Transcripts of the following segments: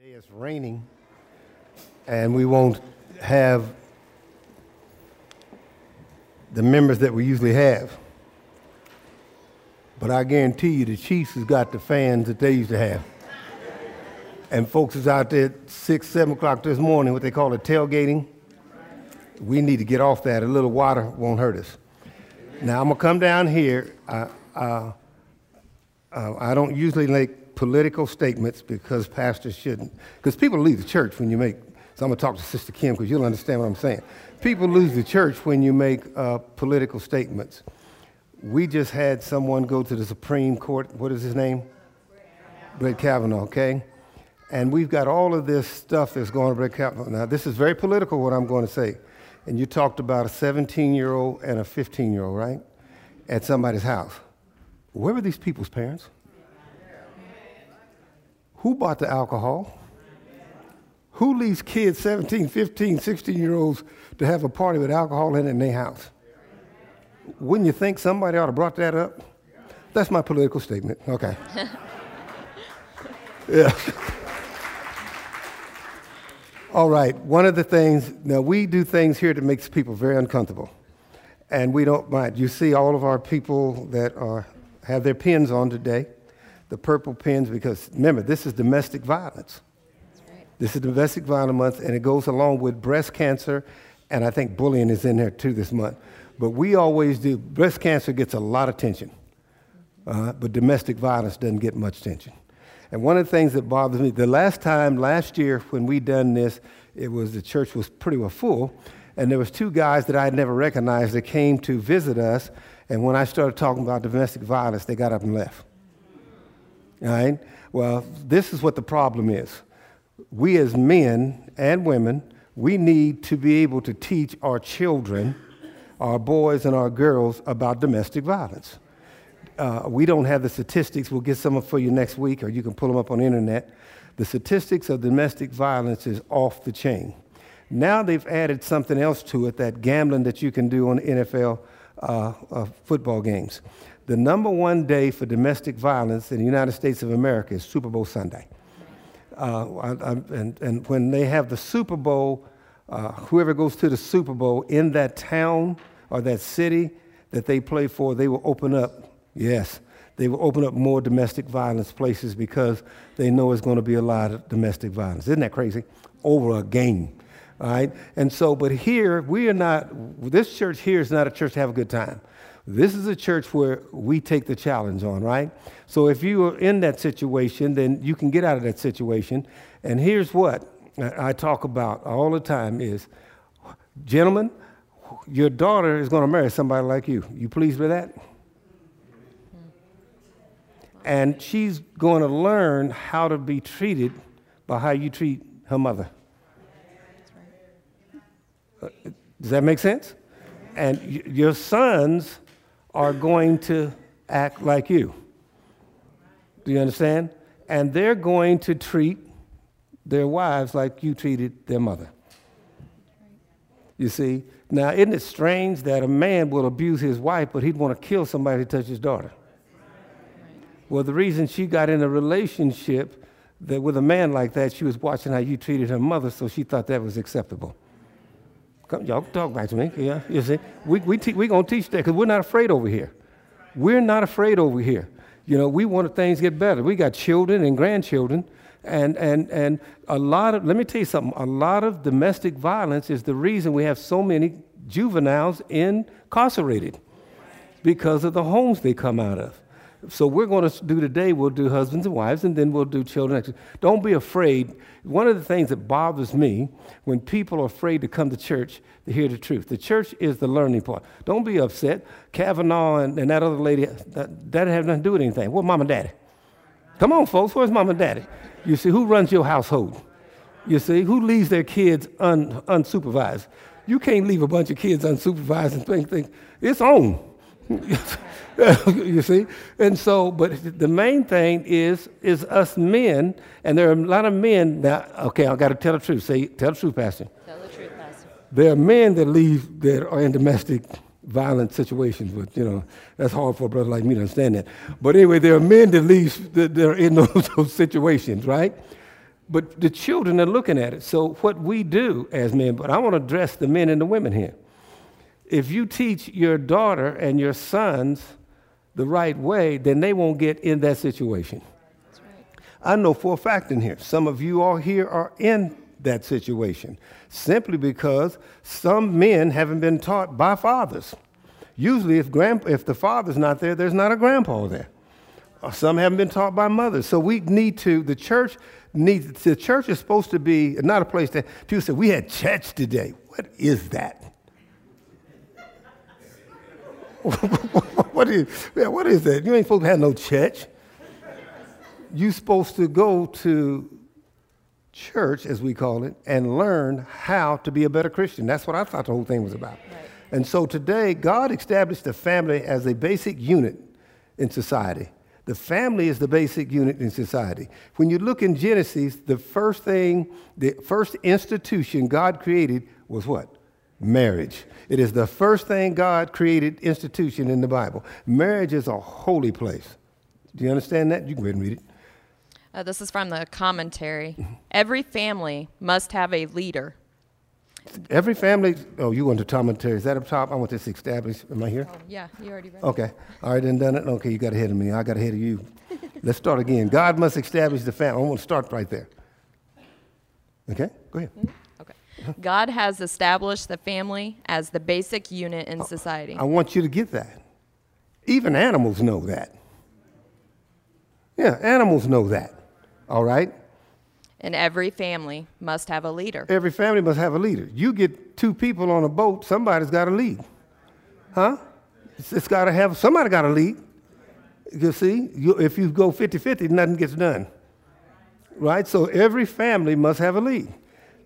Today it's raining, and we won't have the members that we usually have. But I guarantee you the Chiefs has got the fans that they used to have. And folks is out there at 6, 7 o'clock this morning, what they call it tailgating. We need to get off that. A little water won't hurt us. Now, I'm to come down here. Uh, uh, uh, I don't usually make political statements because pastors shouldn't. Because people leave the church when you make, so I'm going to talk to Sister Kim because you'll understand what I'm saying. People lose the church when you make uh, political statements. We just had someone go to the Supreme Court. What is his name? Brett Kavanaugh, okay? And we've got all of this stuff that's going on Brett Kavanaugh. Now, this is very political, what I'm going to say. And you talked about a 17 year old and a 15 year old, right? At somebody's house. Where were these people's parents? Who bought the alcohol? Who leaves kids, 17, 15, 16 year olds, to have a party with alcohol in it in their house? Wouldn't you think somebody ought to brought that up? That's my political statement. Okay. yeah. All right. One of the things, now we do things here that makes people very uncomfortable. And we don't mind. You see all of our people that are, have their pins on today, the purple pins, because remember, this is domestic violence. Right. This is domestic violence month, and it goes along with breast cancer, and I think bullying is in there too this month. But we always do, breast cancer gets a lot of attention, uh, but domestic violence doesn't get much attention. And one of the things that bothers me, the last time, last year, when we done this, it was the church was pretty well full, and there was two guys that I had never recognized that came to visit us. And when I started talking about domestic violence, they got up and left. All right? Well, this is what the problem is. We as men and women, we need to be able to teach our children, our boys and our girls about domestic violence uh, we don't have the statistics. We'll get some for you next week, or you can pull them up on the internet. The statistics of domestic violence is off the chain. Now they've added something else to it, that gambling that you can do on NFL uh, uh, football games. The number one day for domestic violence in the United States of America is Super Bowl Sunday. Uh, I, I, and, and, when they have the Super Bowl, uh, whoever goes to the Super Bowl in that town or that city that they play for, they will open up Yes, they will open up more domestic violence places because they know it's going to be a lot of domestic violence. Isn't that crazy? Over a game. All right? And so, but here, we are not, this church here is not a church to have a good time. This is a church where we take the challenge on, right? So if you are in that situation, then you can get out of that situation. And here's what I talk about all the time is, gentlemen, your daughter is going to marry somebody like you. You pleased with that? And she's going to learn how to be treated by how you treat her mother. Uh, does that make sense? And your sons are going to act like you. Do you understand? And they're going to treat their wives like you treated their mother. You see? Now, isn't it strange that a man will abuse his wife, but he'd want to kill somebody to touch his daughter? Well, the reason she got in a relationship that with a man like that, she was watching how you treated her mother, so she thought that was acceptable. Come, y'all talk back to me. Yeah, you see, we we te- we gonna teach that because we're not afraid over here. We're not afraid over here. You know, we want things to get better. We got children and grandchildren, and and and a lot of. Let me tell you something. A lot of domestic violence is the reason we have so many juveniles incarcerated because of the homes they come out of. So we're going to do today, we'll do husbands and wives, and then we'll do children. Don't be afraid. One of the things that bothers me when people are afraid to come to church to hear the truth. The church is the learning part. Don't be upset. Kavanaugh and, and that other lady, that, that have nothing to do with anything. Well, mom and daddy? Come on, folks, where's mom and daddy? You see, who runs your household? You see, who leaves their kids un, unsupervised? You can't leave a bunch of kids unsupervised and think, think it's on. you see? And so, but the main thing is is us men, and there are a lot of men that okay, I gotta tell the truth. Say tell the truth, Pastor. Tell the truth, Pastor. There are men that leave that are in domestic violent situations, but you know, that's hard for a brother like me to understand that. But anyway, there are men that leave that, that are in those, those situations, right? But the children are looking at it. So, what we do as men, but I want to address the men and the women here. If you teach your daughter and your sons the right way, then they won't get in that situation. I know for a fact in here, some of you all here are in that situation simply because some men haven't been taught by fathers. Usually, if, grand, if the father's not there, there's not a grandpa there. Uh, some haven't been taught by mothers. So we need to, the church needs, the church is supposed to be not a place that people say, we had church today. What is that? what, is, yeah, what is that? You ain't supposed to have no church. You're supposed to go to church, as we call it, and learn how to be a better Christian. That's what I thought the whole thing was about. Right. And so today, God established the family as a basic unit in society. The family is the basic unit in society. When you look in Genesis, the first thing, the first institution God created was what? Marriage. It is the first thing God created institution in the Bible. Marriage is a holy place. Do you understand that? You can go ahead and read it. Uh, this is from the commentary. Every family must have a leader. Every family, oh, you want the commentary. Is that up top? I want this established. Am I here? Oh, yeah, you already read Okay. All right, then done it. Okay, you got ahead of me. I got ahead of you. Let's start again. God must establish the family. I want to start right there. Okay, go ahead. Mm-hmm. God has established the family as the basic unit in society. I want you to get that. Even animals know that. Yeah, animals know that. All right? And every family must have a leader. Every family must have a leader. You get two people on a boat, somebody's got to lead. Huh? it's, it's got to have, somebody got to lead. You see, you, if you go 50 50, nothing gets done. Right? So every family must have a lead.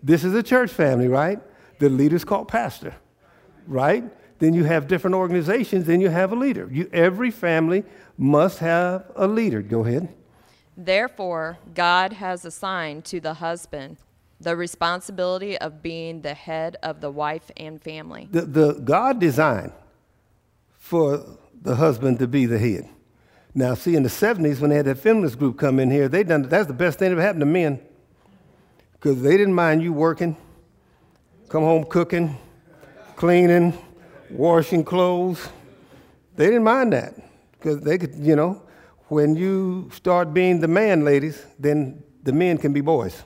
This is a church family, right? The leader's called pastor, right? Then you have different organizations, then you have a leader. You, every family must have a leader. Go ahead. Therefore, God has assigned to the husband the responsibility of being the head of the wife and family. The, the God designed for the husband to be the head. Now, see, in the 70s, when they had that feminist group come in here, they done that's the best thing that ever happened to men because they didn't mind you working, come home cooking, cleaning, washing clothes. They didn't mind that because they could, you know, when you start being the man, ladies, then the men can be boys.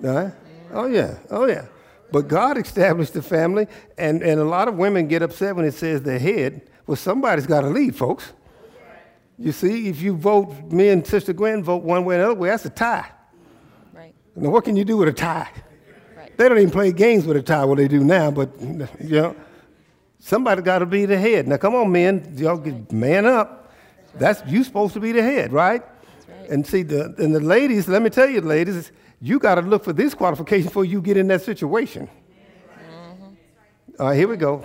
Well, Oh, yeah. Oh, yeah. But God established the family, and, and a lot of women get upset when it says the head. Well, somebody's got to lead, folks. You see, if you vote, me and Sister Gwen vote one way or another way, that's a tie. Right. Now, what can you do with a tie? Right. They don't even play games with a tie, what they do now, but, you know, somebody got to be the head. Now, come on, men, y'all get man up. That's you supposed to be the head, right? right. And see, the, and the ladies, let me tell you, ladies, you got to look for this qualification before you get in that situation. Mm-hmm. All right, here we go.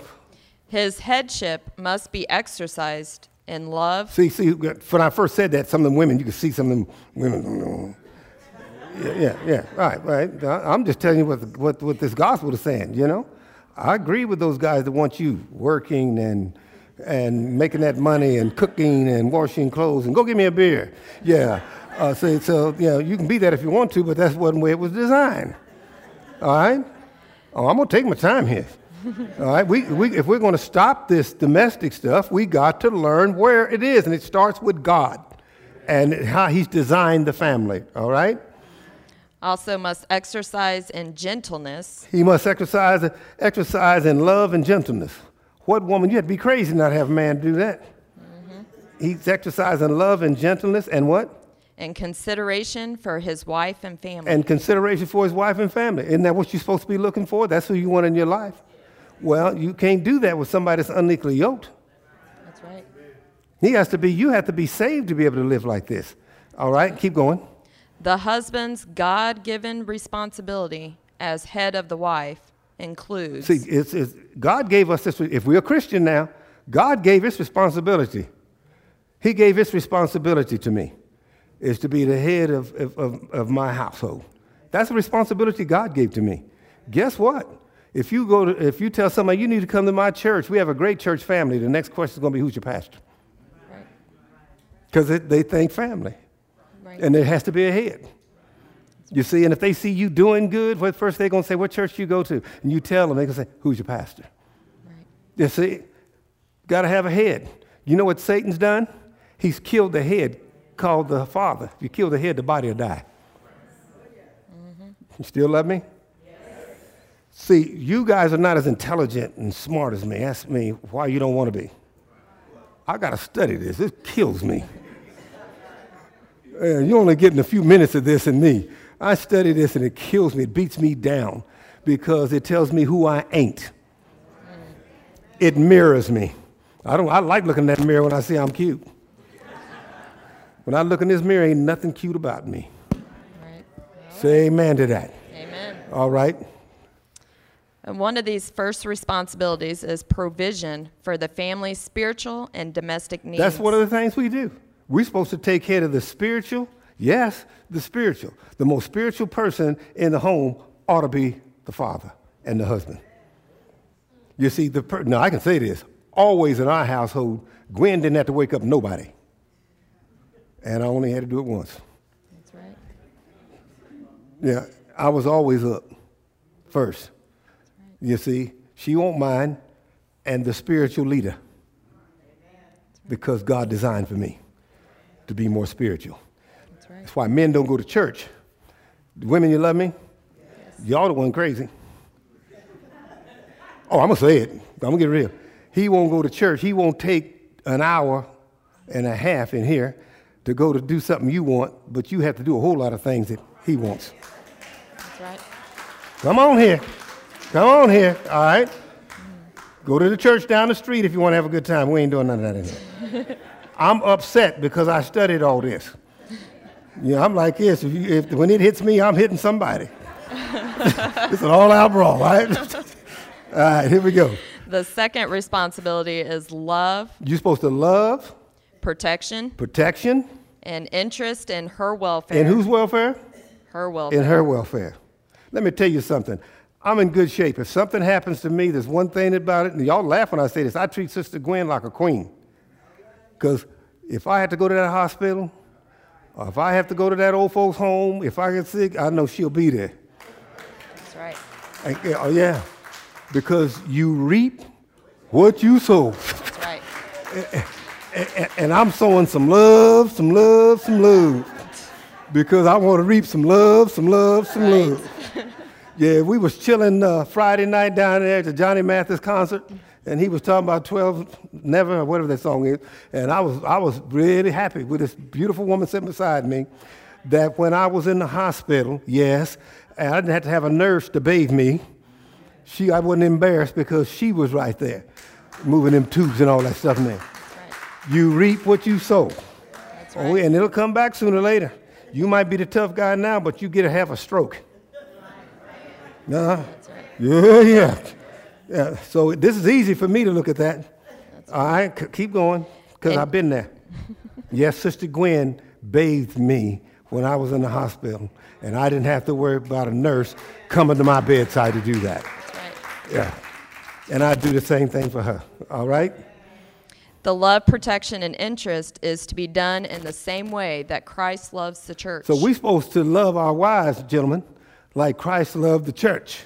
His headship must be exercised in love. See, see, when I first said that, some of them women, you could see some of them women. Yeah, yeah, yeah. Right, right. I'm just telling you what, what, what this gospel is saying, you know? I agree with those guys that want you working and, and making that money and cooking and washing clothes and go get me a beer. Yeah. Uh, so, so, you know, you can be that if you want to, but that's one way it was designed. All right? Oh, I'm going to take my time here. All right, we, we, if we're going to stop this domestic stuff, we got to learn where it is, and it starts with God and how He's designed the family. All right. Also, must exercise in gentleness. He must exercise exercise in love and gentleness. What woman? You have to be crazy not to have a man do that. Mm-hmm. He's exercising love and gentleness and what? And consideration for his wife and family. And consideration for his wife and family. Isn't that what you're supposed to be looking for? That's who you want in your life. Well, you can't do that with somebody that's unequally yoked. That's right. He has to be, you have to be saved to be able to live like this. All right, keep going. The husband's God given responsibility as head of the wife includes. See, it's, it's, God gave us this, if we're a Christian now, God gave this responsibility. He gave this responsibility to me, is to be the head of, of, of my household. That's a responsibility God gave to me. Guess what? If you go to, if you tell somebody you need to come to my church, we have a great church family. The next question is going to be who's your pastor? Because right. they think family. right. And there has to be a head. You see, and if they see you doing good, what first they're going to say, What church you go to? And you tell them, they're going to say, Who's your pastor? Right. You see, got to have a head. You know what Satan's done? He's killed the head called the father. If you kill the head, the body will die. Mm-hmm. You still love me? See, you guys are not as intelligent and smart as me. Ask me why you don't want to be. I got to study this. It kills me. Uh, you're only getting a few minutes of this and me. I study this and it kills me. It beats me down because it tells me who I ain't. It mirrors me. I don't. I like looking in that mirror when I see I'm cute. When I look in this mirror, ain't nothing cute about me. Right. Say amen to that. Amen. All right. And one of these first responsibilities is provision for the family's spiritual and domestic needs. That's one of the things we do. We're supposed to take care of the spiritual. Yes, the spiritual. The most spiritual person in the home ought to be the father and the husband. You see, the per- now I can say this. Always in our household, Gwen didn't have to wake up nobody, and I only had to do it once. That's right. Yeah, I was always up first. You see, she won't mind, and the spiritual leader, because God designed for me to be more spiritual. That's right. That's why men don't go to church. The women, you love me? Yes. Y'all the one crazy. Oh, I'm gonna say it. I'm gonna get real. He won't go to church. He won't take an hour and a half in here to go to do something you want, but you have to do a whole lot of things that he wants. That's right. Come on here. Come on here. All right. Go to the church down the street if you want to have a good time. We ain't doing none of that in here. I'm upset because I studied all this. You know, I'm like this. If, you, if when it hits me, I'm hitting somebody. it's an all-out brawl, right? all right, here we go. The second responsibility is love, You're supposed to love, protection, protection, and interest in her welfare. and whose welfare? Her welfare. in her welfare. Let me tell you something. I'm in good shape. If something happens to me, there's one thing about it, and y'all laugh when I say this. I treat Sister Gwen like a queen. Because if I have to go to that hospital, or if I have to go to that old folks' home, if I get sick, I know she'll be there. That's right. And, oh, yeah. Because you reap what you sow. That's right. and, and I'm sowing some love, some love, some love. Because I want to reap some love, some love, some Right. love. Yeah, we was chilling uh, Friday night down there at the Johnny Mathis concert, and he was talking about 12 Never, or whatever that song is. And I was, I was really happy with this beautiful woman sitting beside me that when I was in the hospital, yes, and I didn't have to have a nurse to bathe me, she, I wasn't embarrassed because she was right there, moving them tubes and all that stuff in there. Right. You reap what you sow. That's Oh, and it'll come back sooner or later. You might be the tough guy now, but you get to have a stroke. Uh-huh. That's right. Yeah, yeah. Yeah. So this is easy for me to look at that. All right, c- keep going, because I've been there. yes, Sister Gwen bathed me when I was in the hospital, and I didn't have to worry about a nurse coming to my bedside to do that. Right. Yeah. And I do the same thing for her. All right? The love, protection, and interest is to be done in the same way that Christ loves the church. So we're supposed to love our wives, gentlemen, like Christ loved the church.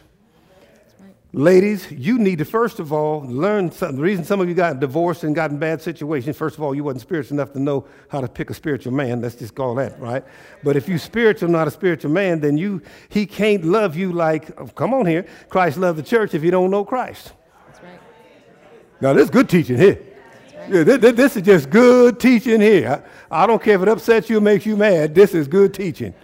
Ladies, you need to first of all learn something. The reason some of you got divorced and got in bad situations, first of all, you wasn't spiritual enough to know how to pick a spiritual man. Let's just call that, right? But if you spiritual, not a spiritual man, then you he can't love you like, oh, come on here, Christ loved the church if you don't know Christ. That's right. Now, this is good teaching here. Yeah, thi- thi- this, is just good teaching here. I, I don't care if it upsets you or makes you mad. This is good teaching.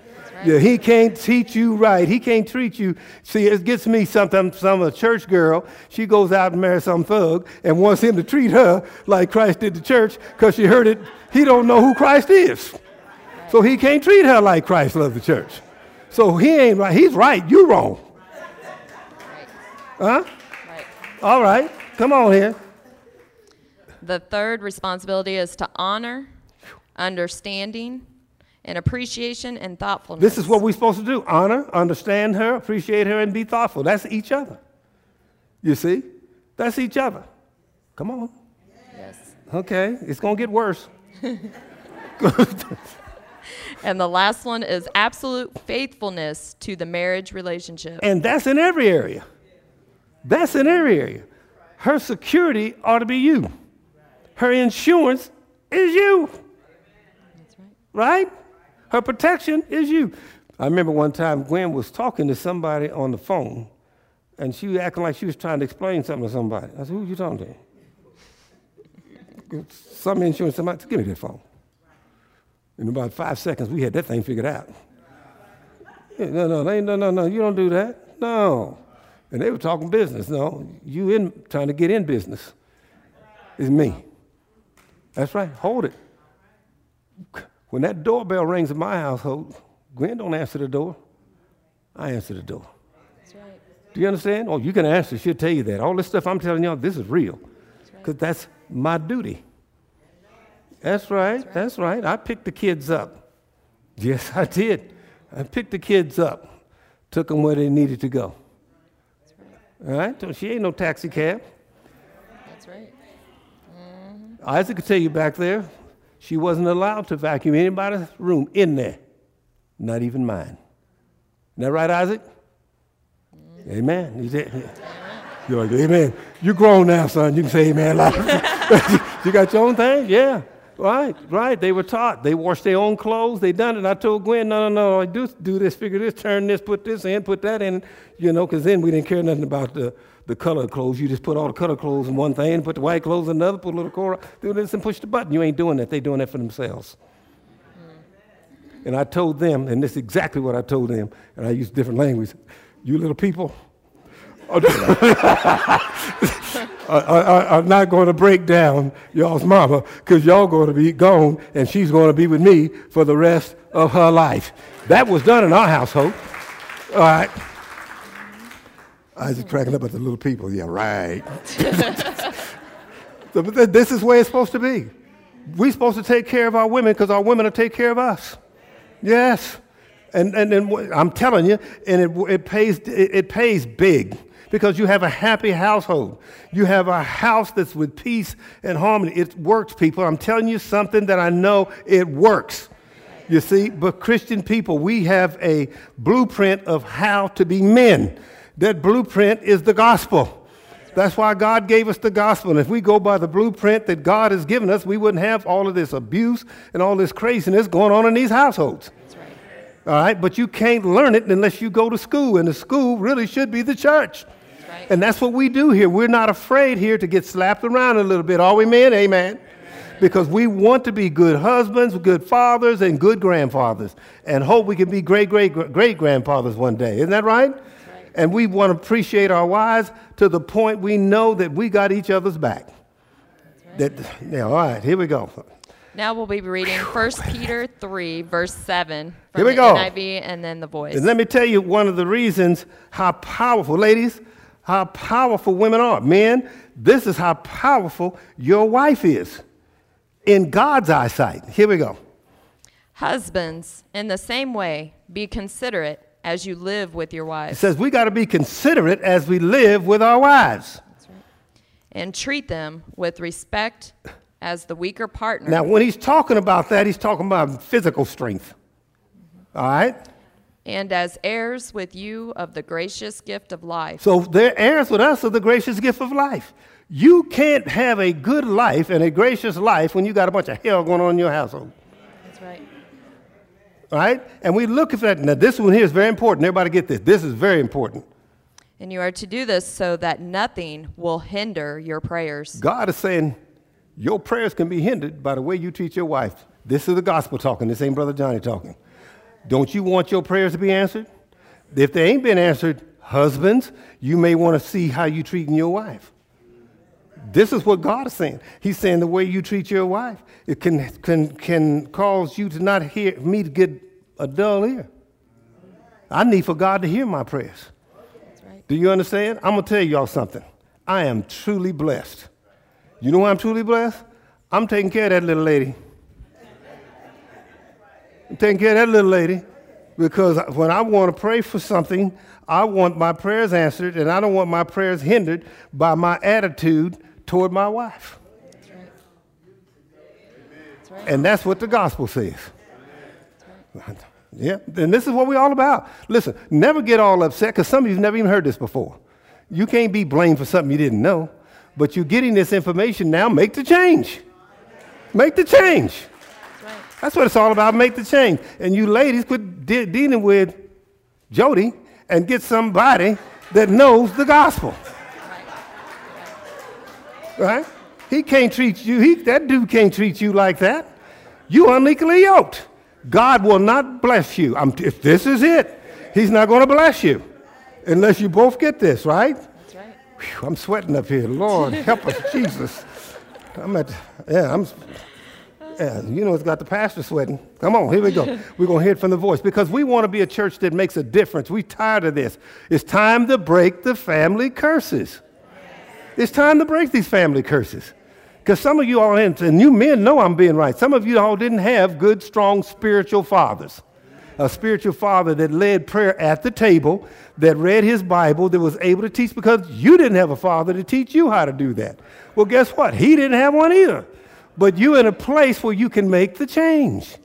Yeah, he can't teach you right. He can't treat you. See, it gets me sometimes. Some a church girl, she goes out and marries some thug and wants him to treat her like Christ did the church because she heard it. He don't know who Christ is, so he can't treat her like Christ loved the church. So he ain't right. He's right. You wrong. Huh? Right. All right. Come on here. The third responsibility is to honor, understanding, and appreciation and thoughtfulness. This is what we're supposed to do honor, understand her, appreciate her, and be thoughtful. That's each other. You see? That's each other. Come on. Yes. Okay, it's going to get worse. And the last one is absolute faithfulness to the marriage relationship. And that's in every area. That's in every area. Her security ought to be you. Her insurance is you. That's right. Her protection is you. I remember one time Gwen was talking to somebody on the phone, and she was acting like she was trying to explain something to somebody. I said, Who are you talking to? Some insurance, somebody, give me that phone. In about five seconds, we had that thing figured out. No, no, no, no, no, you don't do that. No. And they were talking business. No, you in trying to get in business. It's me. That's right. Hold it. When that doorbell rings in my household, Gwen don't answer the door. I answer the door. That's right. Do you understand? Oh, you can answer. She'll tell you that. All this stuff I'm telling y'all, this is real. Because that's my duty. That's right. That's right. I picked the kids up. Yes, I did. I picked the kids up, took them where they needed to go. All right? So she ain't no taxi cab. That's right. Mm-hmm. Isaac could tell you back there, she wasn't allowed to vacuum anybody's room in there, not even mine. Isn't that right, Isaac? Mm. Amen. He said, You're like, Amen. You're grown now, son. You can say Amen. you got your own thing? Yeah. Right, right. They were taught. They washed their own clothes. They done it. I told Gwen, no, no, no. I do do this, figure this, turn this, put this in, put that in. You know, because then we didn't care nothing about the, the color clothes. You just put all the color clothes in one thing, put the white clothes in another, put a little core, do this and push the button. You ain't doing that. They doing that for themselves. Mm. And I told them, and this is exactly what I told them, and I used different language. You little people are, are not going to break down y'all's mama because y'all going to be gone and she's going to be with me for the rest of her life. That was done in our household. All right. I was mm. cracking up at the little people. Yeah, right. So, but this is where it's supposed to be. We're supposed to take care of our women because our women will take care of us. Yes. And, and, and I'm telling you, and it, it, pays, it, it pays big because you have a happy household. You have a house that's with peace and harmony. It works, people. I'm telling you something that I know it works. You see, but Christian people, we have a blueprint of how to be men. That blueprint is the gospel. That's why God gave us the gospel. And if we go by the blueprint that God has given us, we wouldn't have all of this abuse and all this craziness going on in these households. All right, but you can't learn it unless you go to school, and the school really should be the church. right. And that's what we do here. We're not afraid here to get slapped around a little bit, are we, men? Amen. Because we want to be good husbands, good fathers, and good grandfathers, and hope we can be great, great, great grandfathers one day. Isn't that right? And we want to appreciate our wives to the point we know that we got each other's back. That, yeah, all right, here we go. Now we'll be reading 1 Peter 3, verse 7 from Here we the go. NIV and then the voice. And let me tell you one of the reasons how powerful, ladies, how powerful women are. Men, this is how powerful your wife is in God's eyesight. Here we go. Husbands, in the same way, be considerate as you live with your It wives, says we got to be considerate as we live with our wives. and treat them with respect as the weaker partner, Now, when he's talking about that, he's talking about physical strength. All right? and as heirs with you of the gracious gift of life. So they're heirs with us of the gracious gift of life. You can't have a good life and a gracious life when you got a bunch of hell going on in your household. That's right. Right? And we look at that. Now, this one here is very important. Everybody get this. This is very important. And you are to do this so that nothing will hinder your prayers. God is saying your prayers can be hindered by the way you treat your wife. This is the gospel talking. This ain't Brother Johnny talking. Don't you want your prayers to be answered? If they ain't been answered, husbands, you may want to see how you treating your wife. This is what God is saying. He's saying the way you treat your wife, it can, can, can cause you to not hear me to get a dull ear. I need for God to hear my prayers. Right. Do you understand? I'm going to tell y'all something. I am truly blessed. You know why I'm truly blessed? I'm taking care of that little lady. I'm taking care of that little lady because when I want to pray for something, I want my prayers answered, and I don't want my prayers hindered by my attitude toward my wife. And that's what the gospel says. Yeah, and this is what we're all about. Listen, never get all upset because some of you've never even heard this before. You can't be blamed for something you didn't know, but you're getting this information now. Make the change. Make the change. That's. That's what it's all about. Make the change. And you ladies, quit de- dealing with Jody and get somebody that knows the gospel. Right? He can't treat you. He, that dude can't treat you like that. You unequally yoked. God will not bless you. I'm, if this is it, He's not going to bless you unless you both get this, right? That's right. Whew, I'm sweating up here. Lord, help us, Jesus. I'm at, yeah, I'm, yeah, you know, it's got the pastor sweating. Come on, here we go. We're going to hear it from the voice because we want to be a church that makes a difference. We're tired of this. It's time to break the family curses. It's time to break these family curses. Because some of you all, and you men know I'm being right, some of you all didn't have good, strong spiritual fathers. A spiritual father that led prayer at the table, that read his Bible, that was able to teach because you didn't have a father to teach you how to do that. Well, guess what? He didn't have one either. But you're in a place where you can make the change.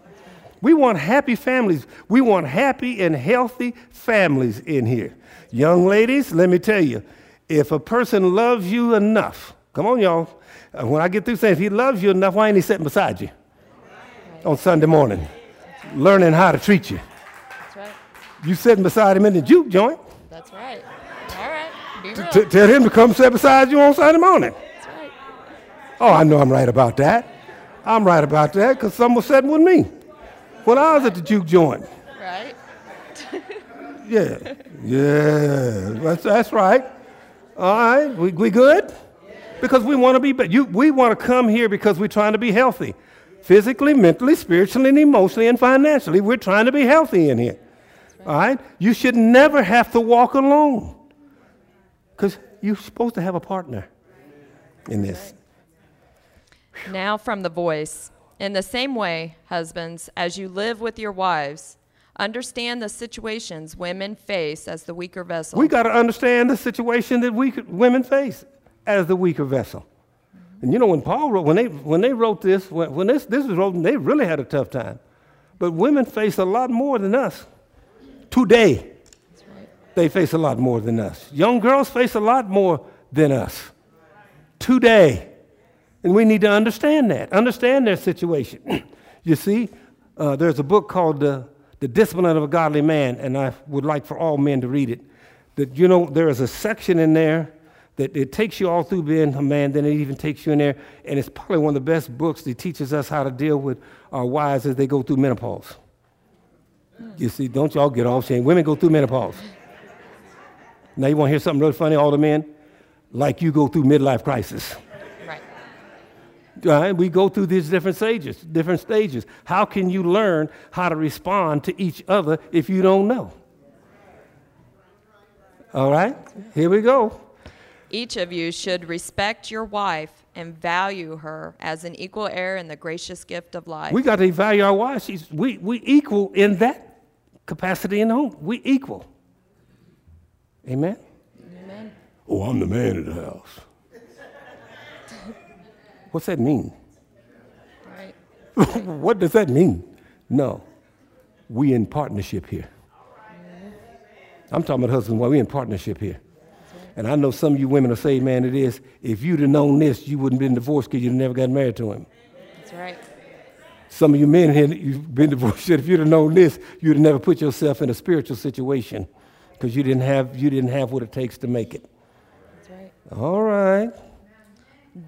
We want happy families. We want happy and healthy families in here. Young ladies, let me tell you, if a person loves you enough, come on, y'all, when I get through saying, if he loves you enough, why ain't he sitting beside you on Sunday morning, learning how to treat you? That's right. You sitting beside him in the juke joint. That's right. All right. Be real. T- tell him to come sit beside you on Sunday morning. That's right. Oh, I know I'm right about that. I'm right about that because someone was sitting with me when I was at the juke joint. Right. yeah. Yeah. That's, that's right. All right. We, we good? Because we want to be, you, we want to come here because we're trying to be healthy. Physically, mentally, spiritually, and emotionally, and financially. We're trying to be healthy in here. All right? You should never have to walk alone. Because you're supposed to have a partner in this. Now from the voice. In the same way, husbands, as you live with your wives, understand the situations women face as the weaker vessel. We got to understand the situation that we, women face as the weaker vessel. And you know, when Paul wrote, when they, when they wrote this, when, when this, this was written, they really had a tough time. But women face a lot more than us. Today, right. they face a lot more than us. Young girls face a lot more than us. Today. And we need to understand that, understand their situation. you see, uh, there's a book called the, the Discipline of a Godly Man, and I would like for all men to read it. That, you know, there is a section in there that it takes you all through being a man, then it even takes you in there, and it's probably one of the best books that teaches us how to deal with our wives as they go through menopause. You see, don't y'all get off saying women go through menopause. Now you want to hear something really funny, all the men? Like you go through midlife crisis. Right. Right? We go through these different stages, different stages. How can you learn how to respond to each other if you don't know? All right, here we go. Each of you should respect your wife and value her as an equal heir in the gracious gift of life. We got to value our wives. She's, we, we equal in that capacity in the home. We equal. Amen? Amen. Oh, I'm the man of the house. What's that mean? Right. what does that mean? No. We in partnership here. I'm talking about husband Why We in partnership here. And I know some of you women will say, man, it is, if you'd have known this, you wouldn't have been divorced because you'd never got married to him. That's right. Some of you men here, you've been divorced. If you'd have known this, you'd have never put yourself in a spiritual situation because you didn't have you didn't have what it takes to make it. That's right. All right.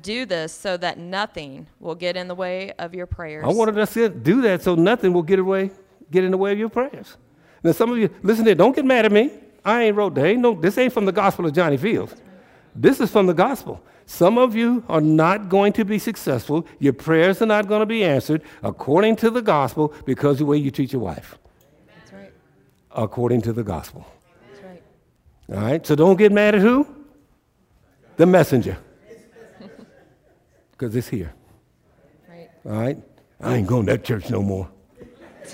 Do this so that nothing will get in the way of your prayers. I wanted us to do that so nothing will get away, get in the way of your prayers. Now, some of you, listen to. Don't get mad at me. I ain't wrote that. Ain't no, this ain't from the gospel of Johnny Fields. This is from the gospel. Some of you are not going to be successful. Your prayers are not going to be answered according to the gospel because of the way you treat your wife. That's right. According to the gospel. That's right. All right? So don't get mad at who? The messenger. Because it's here. Right. All right? I ain't going to that church no more.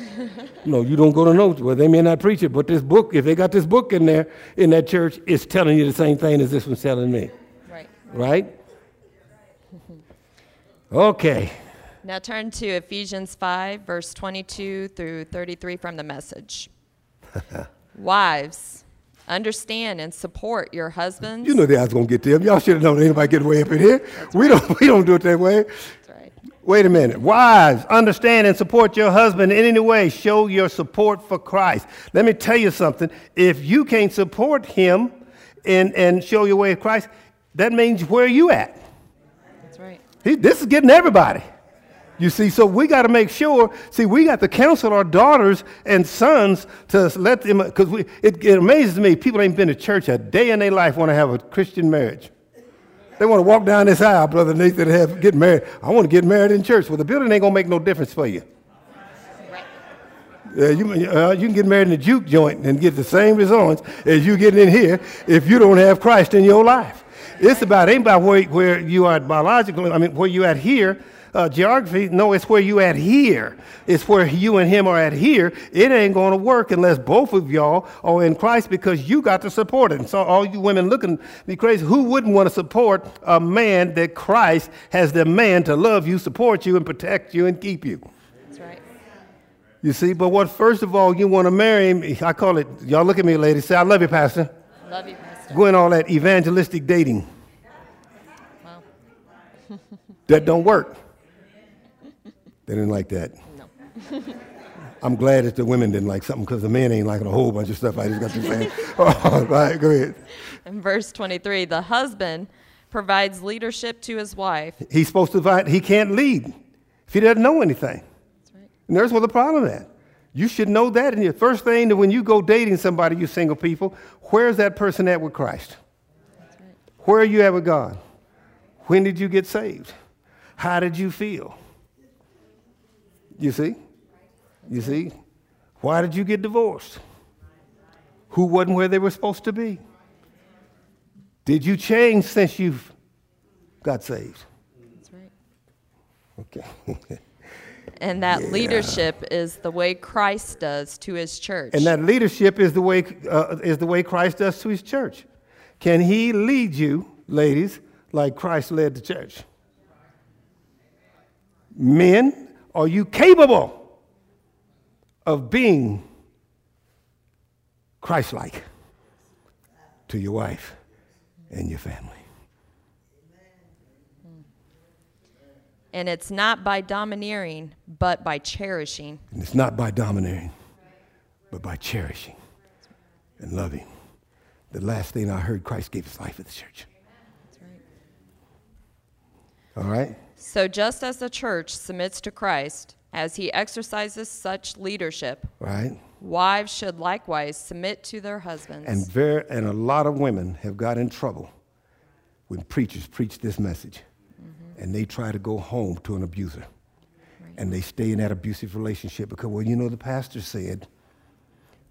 no, you don't go to no. Well, they may not preach it, but this book, if they got this book in there in that church, it's telling you the same thing as this one's telling me. Right. Right? okay. Now turn to Ephesians 5, verse 22 through 33 from the message. Wives, understand and support your husbands. You know that I was gonna get them. Y'all should have known anybody get way up in here. We don't we don't do it that way. That's right. Wait a minute. Wives, understand and support your husband in any way. Show your support for Christ. Let me tell you something. If you can't support him and, and show your way of Christ, that means where you at? That's right. He, this is getting everybody. You see, so we got to make sure. See, we got to counsel our daughters and sons to let them, because it, it amazes me. People ain't been to church a day in their life want to have a Christian marriage. They want to walk down this aisle, Brother Nathan, and have, get married. I want to get married in church. Well, the building ain't going to make no difference for you. Uh, you, uh, you can get married in a juke joint and get the same results as you get in here if you don't have Christ in your life. It's about ain't about where, where you are biologically. I mean, where you at here. Uh, geography, no, it's where you at here. It's where you and him are at here. It ain't going to work unless both of y'all are in Christ because you got to support it. And so, all you women looking me crazy, who wouldn't want to support a man that Christ has the man to love you, support you, and protect you and keep you? That's right. You see, but what first of all you want to marry him, I call it, y'all look at me, ladies, say, I love you, Pastor. Love you, Pastor. Going all that evangelistic dating. Wow. That don't work. They didn't like that. No. I'm glad that the women didn't like something because the men ain't liking a whole bunch of stuff I just got to say. Oh, all right, go ahead. In verse 23, the husband provides leadership to his wife. He's supposed to provide, he can't lead if he doesn't know anything. That's right. And there's where the problem is. You should know that. And the first thing that when you go dating somebody, you single people, where's that person at with Christ? That's right. Where are you at with God? When did you get saved? How did you feel? You see? You see? Why did you get divorced? Who wasn't where they were supposed to be? Did you change since you've got saved? That's right. Okay. And that leadership is the way Christ does to his church. and that leadership is the way uh, is the way Christ does to his church. Can he lead you, ladies, like Christ led the church? Men, are you capable of being Christ like to your wife and your family? and it's not by domineering, but by cherishing. And it's not by domineering, but by cherishing and loving. The last thing I heard, Christ gave his life for the church. That's right. All right? So just as the church submits to Christ as he exercises such leadership, Right? wives should likewise submit to their husbands. And, very, and a lot of women have got in trouble when preachers preach this message mm-hmm. and they try to go home to an abuser. And they stay in that abusive relationship because, well, you know, the pastor said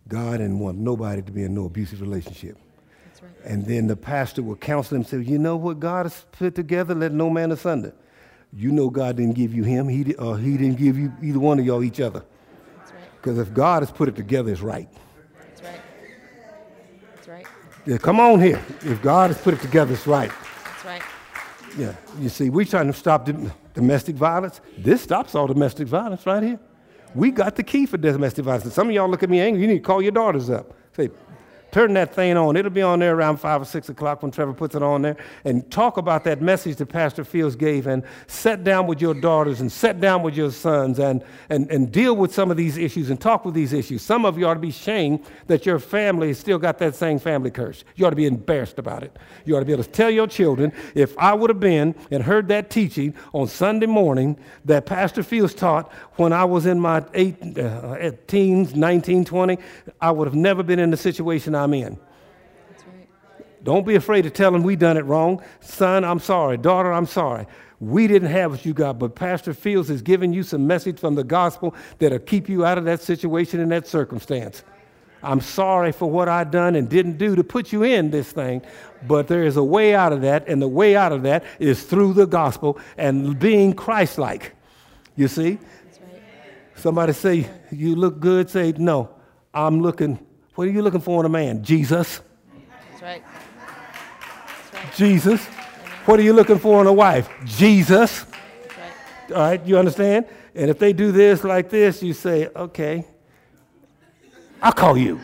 God didn't want nobody to be in no abusive relationship. That's right. And then the pastor will counsel them and say, you know what God has put together, let no man asunder. You know God didn't give you him, he, or uh, he didn't give you either one of y'all each other. That's right. Because if God has put it together, it's right. That's right. That's right. Yeah, come on here. If God has put it together, it's right. That's right. Yeah, you see, we're trying to stop domestic violence. This stops all domestic violence right here. We got the key for domestic violence. Some of y'all look at me angry. You need to call your daughters up. Say, turn that thing on. It'll be on there around five or six o'clock when Trevor puts it on there. And talk about that message that Pastor Fields gave. And sit down with your daughters and sit down with your sons and, and, and deal with some of these issues and talk with these issues. Some of you ought to be ashamed that your family has still got that same family curse. You ought to be embarrassed about it. You ought to be able to tell your children, if I would have been and heard that teaching on Sunday morning that Pastor Fields taught when I was in my eight, uh, teens, 19, 20, I would have never been in the situation I'm in. That's right. Don't be afraid to tell them we done it wrong. Son, I'm sorry. Daughter, I'm sorry. We didn't have what you got, but Pastor Fields has given you some message from the gospel that'll keep you out of that situation and that circumstance. I'm sorry for what I done and didn't do to put you in this thing, but there is a way out of that, and the way out of that is through the gospel and being Christ-like. You see? Right. Somebody say, you look good, say, no, I'm looking, what are you looking for in a man? Jesus. That's right. That's right. Jesus. What are you looking for in a wife? Jesus. Right. All right, you understand? And if they do this like this, you say, okay, I'll call you.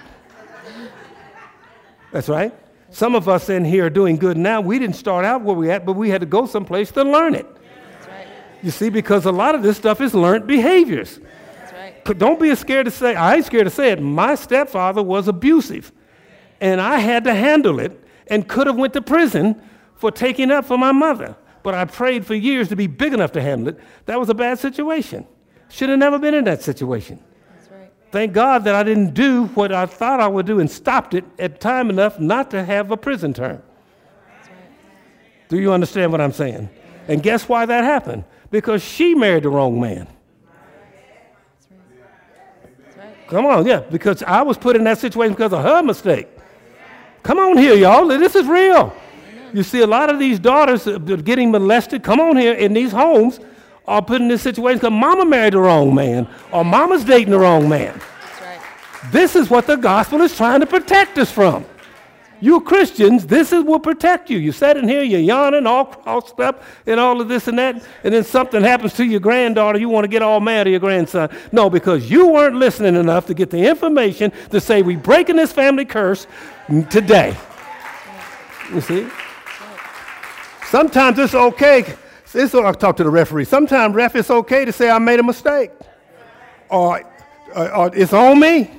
That's right. Some of us in here are doing good now. We didn't start out where we at, but we had to go someplace to learn it. That's right. You see, because a lot of this stuff is learned behaviors. That's right. But Don't be scared to say, I ain't scared to say it. My stepfather was abusive. And I had to handle it and could have went to prison for taking up for my mother. But I prayed for years to be big enough to handle it. That was a bad situation. Should have never been in that situation. Right. Thank God that I didn't do what I thought I would do and stopped it at time enough not to have a prison term. Do you understand what I'm saying? And guess why that happened? Because she married the wrong man. That's right. Come on, yeah, because I was put in that situation because of her mistake. Come on here, y'all. This is real. You see, a lot of these daughters getting molested, come on here, in these homes are put in this situation because mama married the wrong man or mama's dating the wrong man. Right. This is what the gospel is trying to protect us from. You Christians, this is will protect you. You sit in here, you're yawning, all crossed up, and all of this and that, and then something happens to your granddaughter, you want to get all mad at your grandson. No, because you weren't listening enough to get the information to say we breaking this family curse today. You see? Sometimes it's okay. What I talk to the referee. Sometimes, ref, it's okay to say I made a mistake, or, or, or it's on me.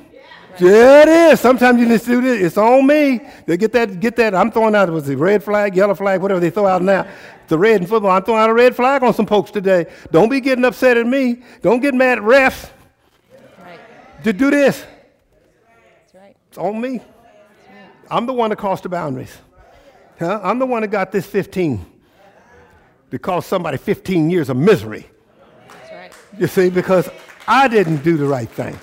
Yeah, it is. Sometimes you just do this. It's on me. They get that. Get that. I'm throwing out. Was the red flag, yellow flag, whatever they throw out now. The red in football. I'm throwing out a red flag on some folks today. Don't be getting upset at me. Don't get mad at refs. Right. To do this. That's right. It's on me. I'm the one that crossed the boundaries. Huh? I'm the one that got this 15. To cost somebody 15 years of misery. That's right. You see, because I didn't do the right thing.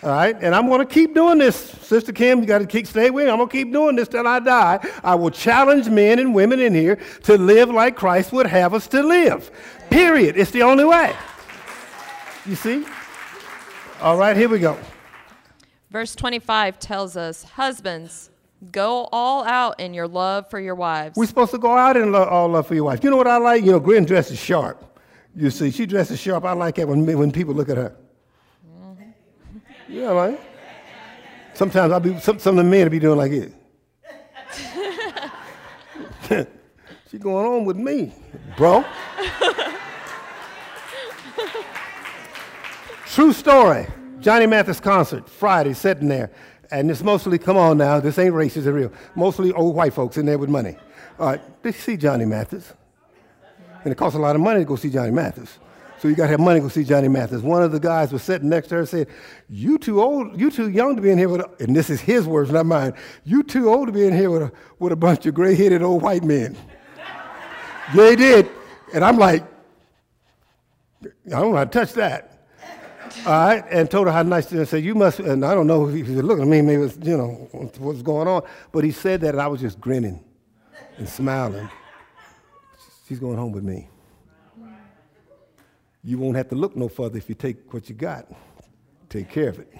All right, and I'm going to keep doing this, Sister Kim. You got to keep stay with me. I'm going to keep doing this till I die. I will challenge men and women in here to live like Christ would have us to live. Period. It's the only way. You see? All right, here we go. Verse 25 tells us, Husbands, go all out in your love for your wives. We're supposed to go out and lo- all love for your wife. You know what I like? You know, Gwen dresses sharp. You see, she dresses sharp. I like that when when people look at her. Yeah, right. Sometimes I'll be some, some of the men will be doing like it. she going on with me, bro. True story. Johnny Mathis concert Friday, sitting there, and it's mostly come on now. This ain't racist, it's real. Mostly old white folks in there with money. All right, they see Johnny Mathis, and it costs a lot of money to go see Johnny Mathis. So you got to have money to go see Johnny Mathis. One of the guys was sitting next to her and said, "You too old, you too young to be in here with," a, and this is his words, not mine. You too old to be in here with a with a bunch of gray-headed old white men. they did, and I'm like, I don't want to touch that. All right, and told her how nice. And said, "You must." And I don't know if he was looking at me, maybe it was, you know what's going on. But he said that, and I was just grinning and smiling. She's going home with me. You won't have to look no further if you take what you got. Take care of it.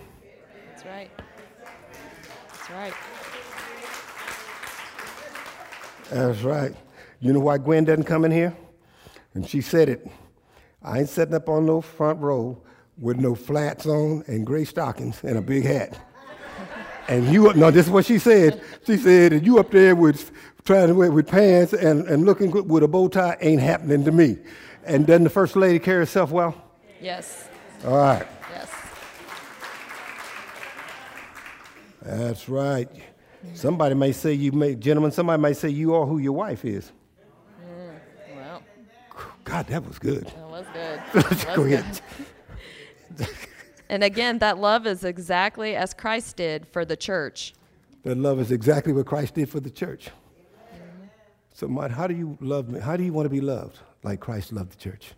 That's right. That's right. That's right. You know why Gwen doesn't come in here? And she said it. I ain't sitting up on no front row with no flats on and gray stockings and a big hat. and you, no, this is what she said. She said, and you up there with trying to wear with pants and, and looking good with a bow tie ain't happening to me. And doesn't the first lady carry herself well? Yes. All right. Yes. That's right. Somebody may say you may, gentlemen, somebody may say you are who your wife is. Mm, well, God, that was good. that was good. That was Go good. And again, that love is exactly as Christ did for the church. That love is exactly what Christ did for the church. So, Mike, how do you love me? How do you want to be loved like Christ loved the church?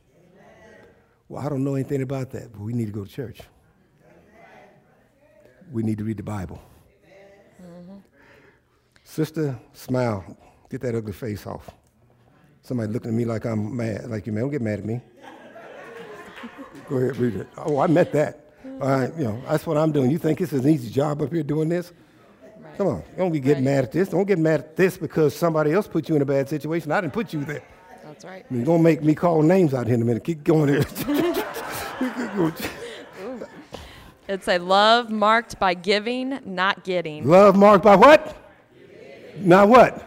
Well, I don't know anything about that, but we need to go to church. We need to read the Bible. Sister, smile. Get that ugly face off. Somebody looking at me like I'm mad, like you man. Don't get mad at me. Go ahead, read it. Oh, I meant that. All right, you know, that's what I'm doing. You think it's an easy job up here doing this? Right. Come on, don't be getting Right. mad at this. Don't get mad at this because somebody else put you in a bad situation. I didn't put you there. That's right. You're going to make me call names out here in a minute. Keep going here. It's a love marked by giving, not getting. Love marked by what? Not what?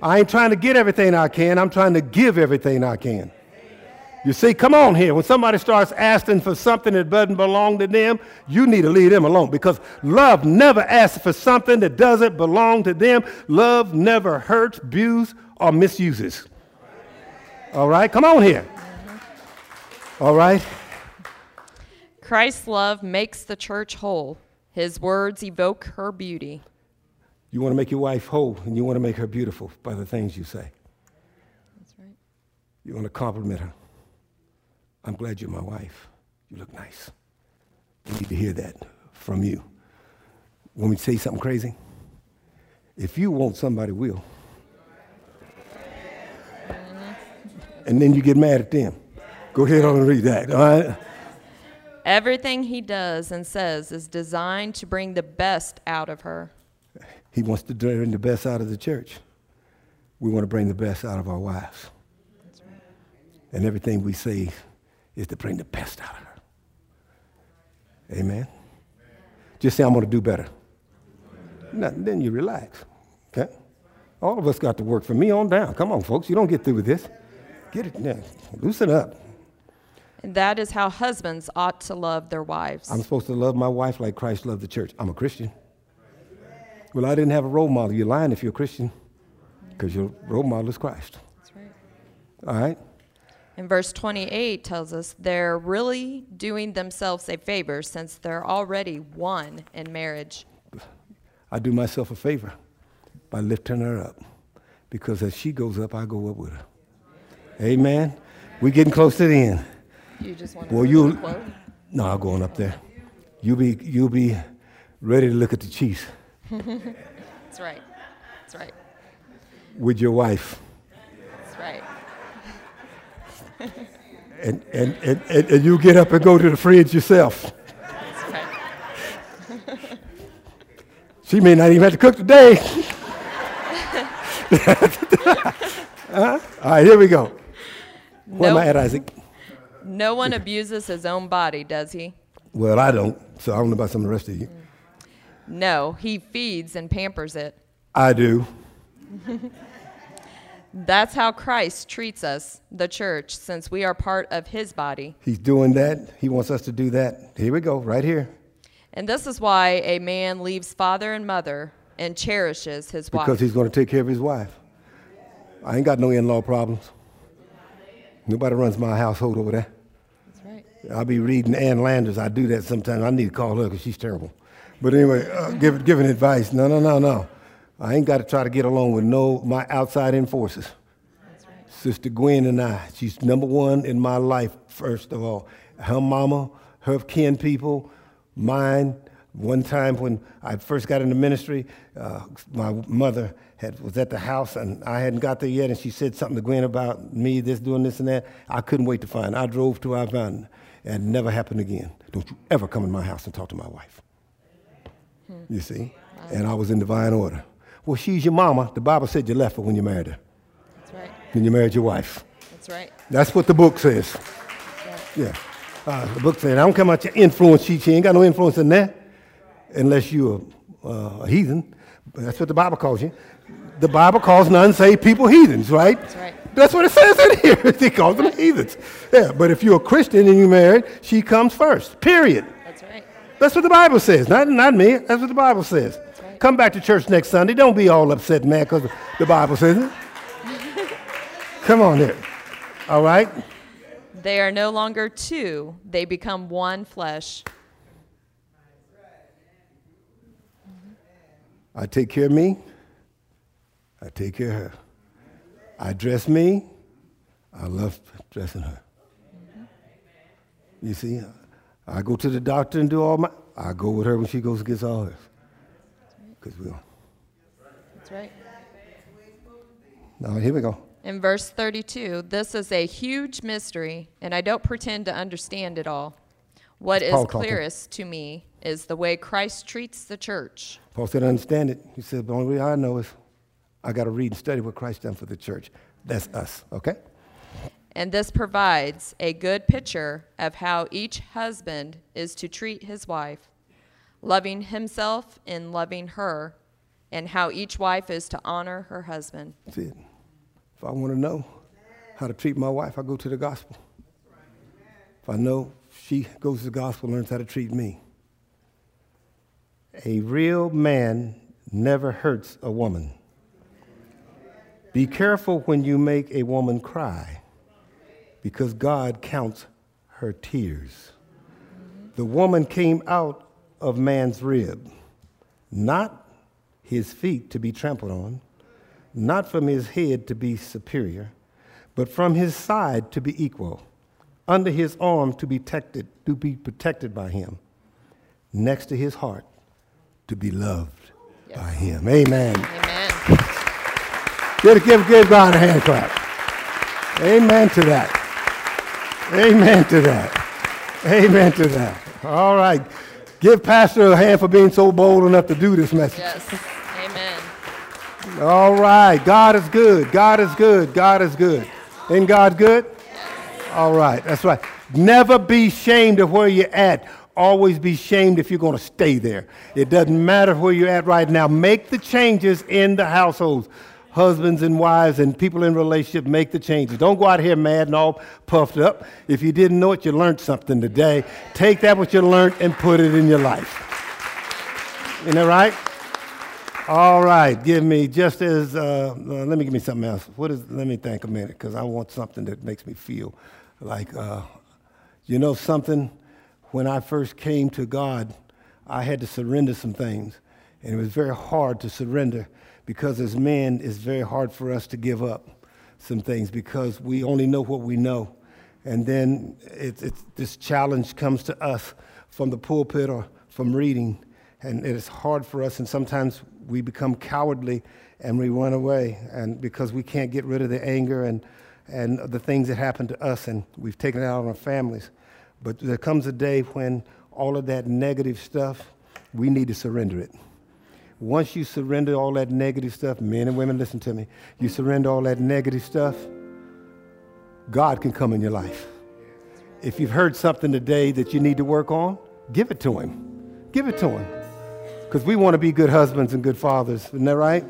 I ain't trying to get everything I can. I'm trying to give everything I can. You see, come on here. When somebody starts asking for something that doesn't belong to them, you need to leave them alone because love never asks for something that doesn't belong to them. Love never hurts, abuses, or misuses. All right, come on here. All right. Christ's love makes the church whole. His words evoke her beauty. You want to make your wife whole and you want to make her beautiful by the things you say. That's right. You want to compliment her. I'm glad you're my wife. You look nice. I need to hear that from you. Want me to say something crazy? If you want, somebody will. And then you get mad at them. Go ahead on and read that, all right? Everything he does and says is designed to bring the best out of her. He wants to bring the best out of the church. We want to bring the best out of our wives. And everything we say is to bring the best out of her. Amen. Just say, I'm going to do better. Nothing, then you relax. Okay? All of us got to work from me on down. Come on, folks. You don't get through with this. Get it now. Loosen up. And that is how husbands ought to love their wives. I'm supposed to love my wife like Christ loved the church. I'm a Christian. Well, I didn't have a role model. You're lying if you're a Christian because your role model is Christ. That's right. All right? And verse 28 tells us they're really doing themselves a favor since they're already one in marriage. I do myself a favor by lifting her up because as she goes up, I go up with her. Amen. We're getting close to the end. You just want to Well, you. No, I'm going up there. You'll be, you'll be ready to look at the cheese. That's right. That's right. with your wife. That's right. And, and, and, and, and you get up and go to the fridge yourself. That's right. She may not even have to cook today. Huh? All right, here we go. Where am I at, Isaac? No one abuses his own body, does he? Well, I don't, so I don't know about some of the rest of you. No, he feeds and pampers it. I do. That's how Christ treats us, the church, since we are part of his body. He's doing that. He wants us to do that. Here we go, right here. And this is why a man leaves father and mother and cherishes his wife. Because he's going to take care of his wife. I ain't got no in law problems. Nobody runs my household over there. That's right. I'll be reading Ann Landers. I do that sometimes. I need to call her because she's terrible. But anyway, uh, give, giving advice. No, no, no, no. I ain't got to try to get along with no my outside enforcers. That's right. Sister Gwen and I. She's number one in my life, first of all. Her mama, her kin people, mine. One time when I first got into ministry, uh, my mother had, was at the house and I hadn't got there yet, and she said something to Gwen about me, this, doing this, and that. I couldn't wait to find. I drove to our van, and it never happened again. Don't you ever come in my house and talk to my wife. You see? And I was in divine order. Well, she's your mama. The Bible said you left her when you married her, That's right. when you married your wife. That's right. That's what the book says. Yeah. Uh, the book says, I don't care about your influence. She, she ain't got no influence in there unless you're uh, a heathen. But that's what the Bible calls you. The Bible calls unsaved people heathens, right? That's right. That's what it says in here. It calls them heathens. Yeah, but if you're a Christian and you're married, she comes first, period. That's right. That's what the Bible says. Not, not me. That's what the Bible says. right. Come back to church next Sunday. Don't be all upset and mad because the Bible says it. Come on there. All right? They are no longer two, they become one flesh. I take care of me. I take care of her. I dress me. I love dressing her. You see, I go to the doctor and do all my. I go with her when she goes and gets all hers. Because we'll. That's right. Now here we go. In verse 32, this is a huge mystery, and I don't pretend to understand it all. What is talking. clearest to me is the way Christ treats the church. Paul said, I understand it. He said, the only way I know is I got to read and study what Christ done for the church. That's us, okay? And this provides a good picture of how each husband is to treat his wife, loving himself and loving her, and how each wife is to honor her husband. That's it. If I want to know how to treat my wife, I go to the gospel. If I know she goes to the gospel and learns how to treat me. A real man never hurts a woman. Be careful when you make a woman cry because God counts her tears. The woman came out of man's rib, not his feet to be trampled on, not from his head to be superior, but from his side to be equal, under his arm to be protected, to be protected by him, next to his heart to be loved yes. by him. Amen. Amen. Give, give, give God a hand clap. Amen to that. Amen to that. Amen to that. All right. Give Pastor a hand for being so bold enough to do this message. Yes. Amen. All right. God is good. God is good. God is good. Ain't God good? Yes. All right. That's right. Never be ashamed of where you're at always be shamed if you're going to stay there. It doesn't matter where you're at right now. Make the changes in the households. Husbands and wives and people in relationship make the changes. Don't go out here mad and all puffed up. If you didn't know it, you learned something today. Take that what you learned and put it in your life. Isn't that right? All right, give me just as uh, uh, let me give me something else. What is? Let me think a minute because I want something that makes me feel like uh, you know something when I first came to God, I had to surrender some things. And it was very hard to surrender because as men, it's very hard for us to give up some things because we only know what we know. And then this challenge comes to us from the pulpit or from reading. And it is hard for us, and sometimes we become cowardly and we run away and because we can't get rid of the anger and, and the things that happen to us, and we've taken it out on our families. But there comes a day when all of that negative stuff, we need to surrender it. Once you surrender all that negative stuff, men and women, listen to me. You surrender all that negative stuff, God can come in your life. If you've heard something today that you need to work on, give it to Him. Give it to Him. Because we want to be good husbands and good fathers, isn't that right?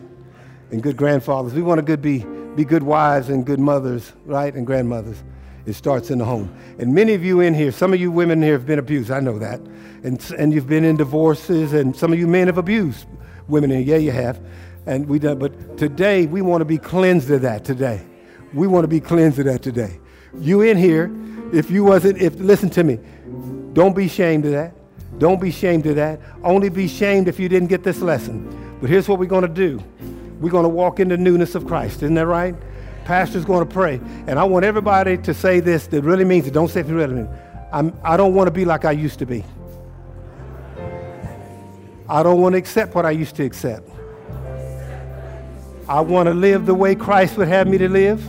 And good grandfathers. We want to good be, be good wives and good mothers, right? And grandmothers. It starts in the home. And many of you in here, some of you women here have been abused. I know that. And, and you've been in divorces, and some of you men have abused women. And yeah, you have. And we done, but today we want to be cleansed of that today. We want to be cleansed of that today. You in here, if you wasn't, if listen to me, don't be ashamed of that. Don't be ashamed of that. Only be ashamed if you didn't get this lesson. But here's what we're going to do. We're going to walk in the newness of Christ. Isn't that right? Pastor's going to pray. And I want everybody to say this that really means it. Don't say it really means I'm, I don't want to be like I used to be. I don't want to accept what I used to accept. I want to live the way Christ would have me to live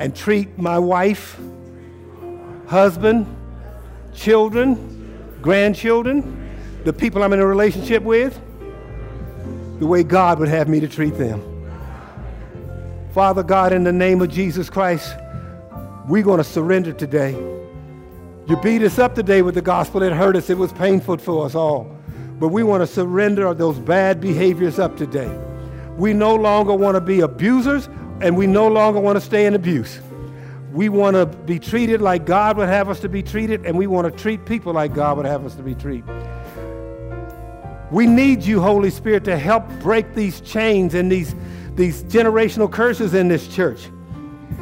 and treat my wife, husband, children, grandchildren, the people I'm in a relationship with, the way God would have me to treat them. Father God, in the name of Jesus Christ, we're going to surrender today. You beat us up today with the gospel. It hurt us. It was painful for us all. But we want to surrender those bad behaviors up today. We no longer want to be abusers, and we no longer want to stay in abuse. We want to be treated like God would have us to be treated, and we want to treat people like God would have us to be treated. We need you, Holy Spirit, to help break these chains and these these generational curses in this church.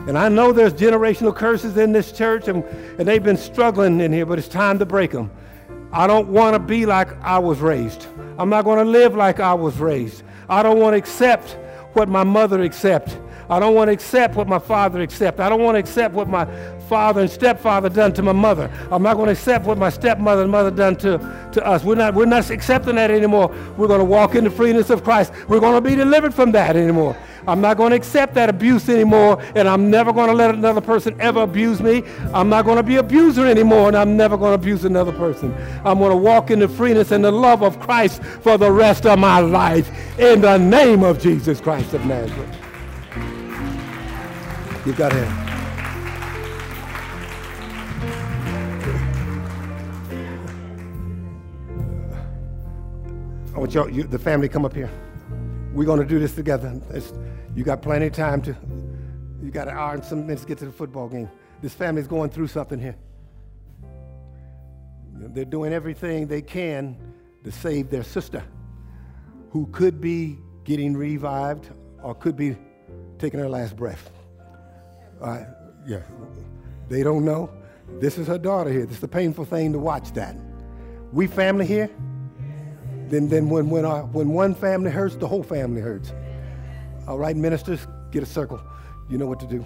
And I know there's generational curses in this church, and, and they've been struggling in here, but it's time to break them. I don't want to be like I was raised. I'm not going to live like I was raised. I don't want to accept what my mother accepted. I don't want to accept what my father accepted. I don't want to accept what my father and stepfather done to my mother. I'm not going to accept what my stepmother and mother done to, to us. We're not, we're not accepting that anymore. We're going to walk in the freeness of Christ. We're going to be delivered from that anymore. I'm not going to accept that abuse anymore, and I'm never going to let another person ever abuse me. I'm not going to be abuser anymore, and I'm never going to abuse another person. I'm going to walk in the freeness and the love of Christ for the rest of my life in the name of Jesus Christ of Nazareth. Give God a I want y'all, you, the family, come up here. We're going to do this together. It's, you got plenty of time to. You got an hour and some minutes to get to the football game. This family's going through something here. They're doing everything they can to save their sister, who could be getting revived or could be taking her last breath. Uh, yeah, they don't know. This is her daughter here. This is a painful thing to watch that. We family here. Then, then when, when, our, when one family hurts, the whole family hurts. All right, ministers, get a circle. You know what to do.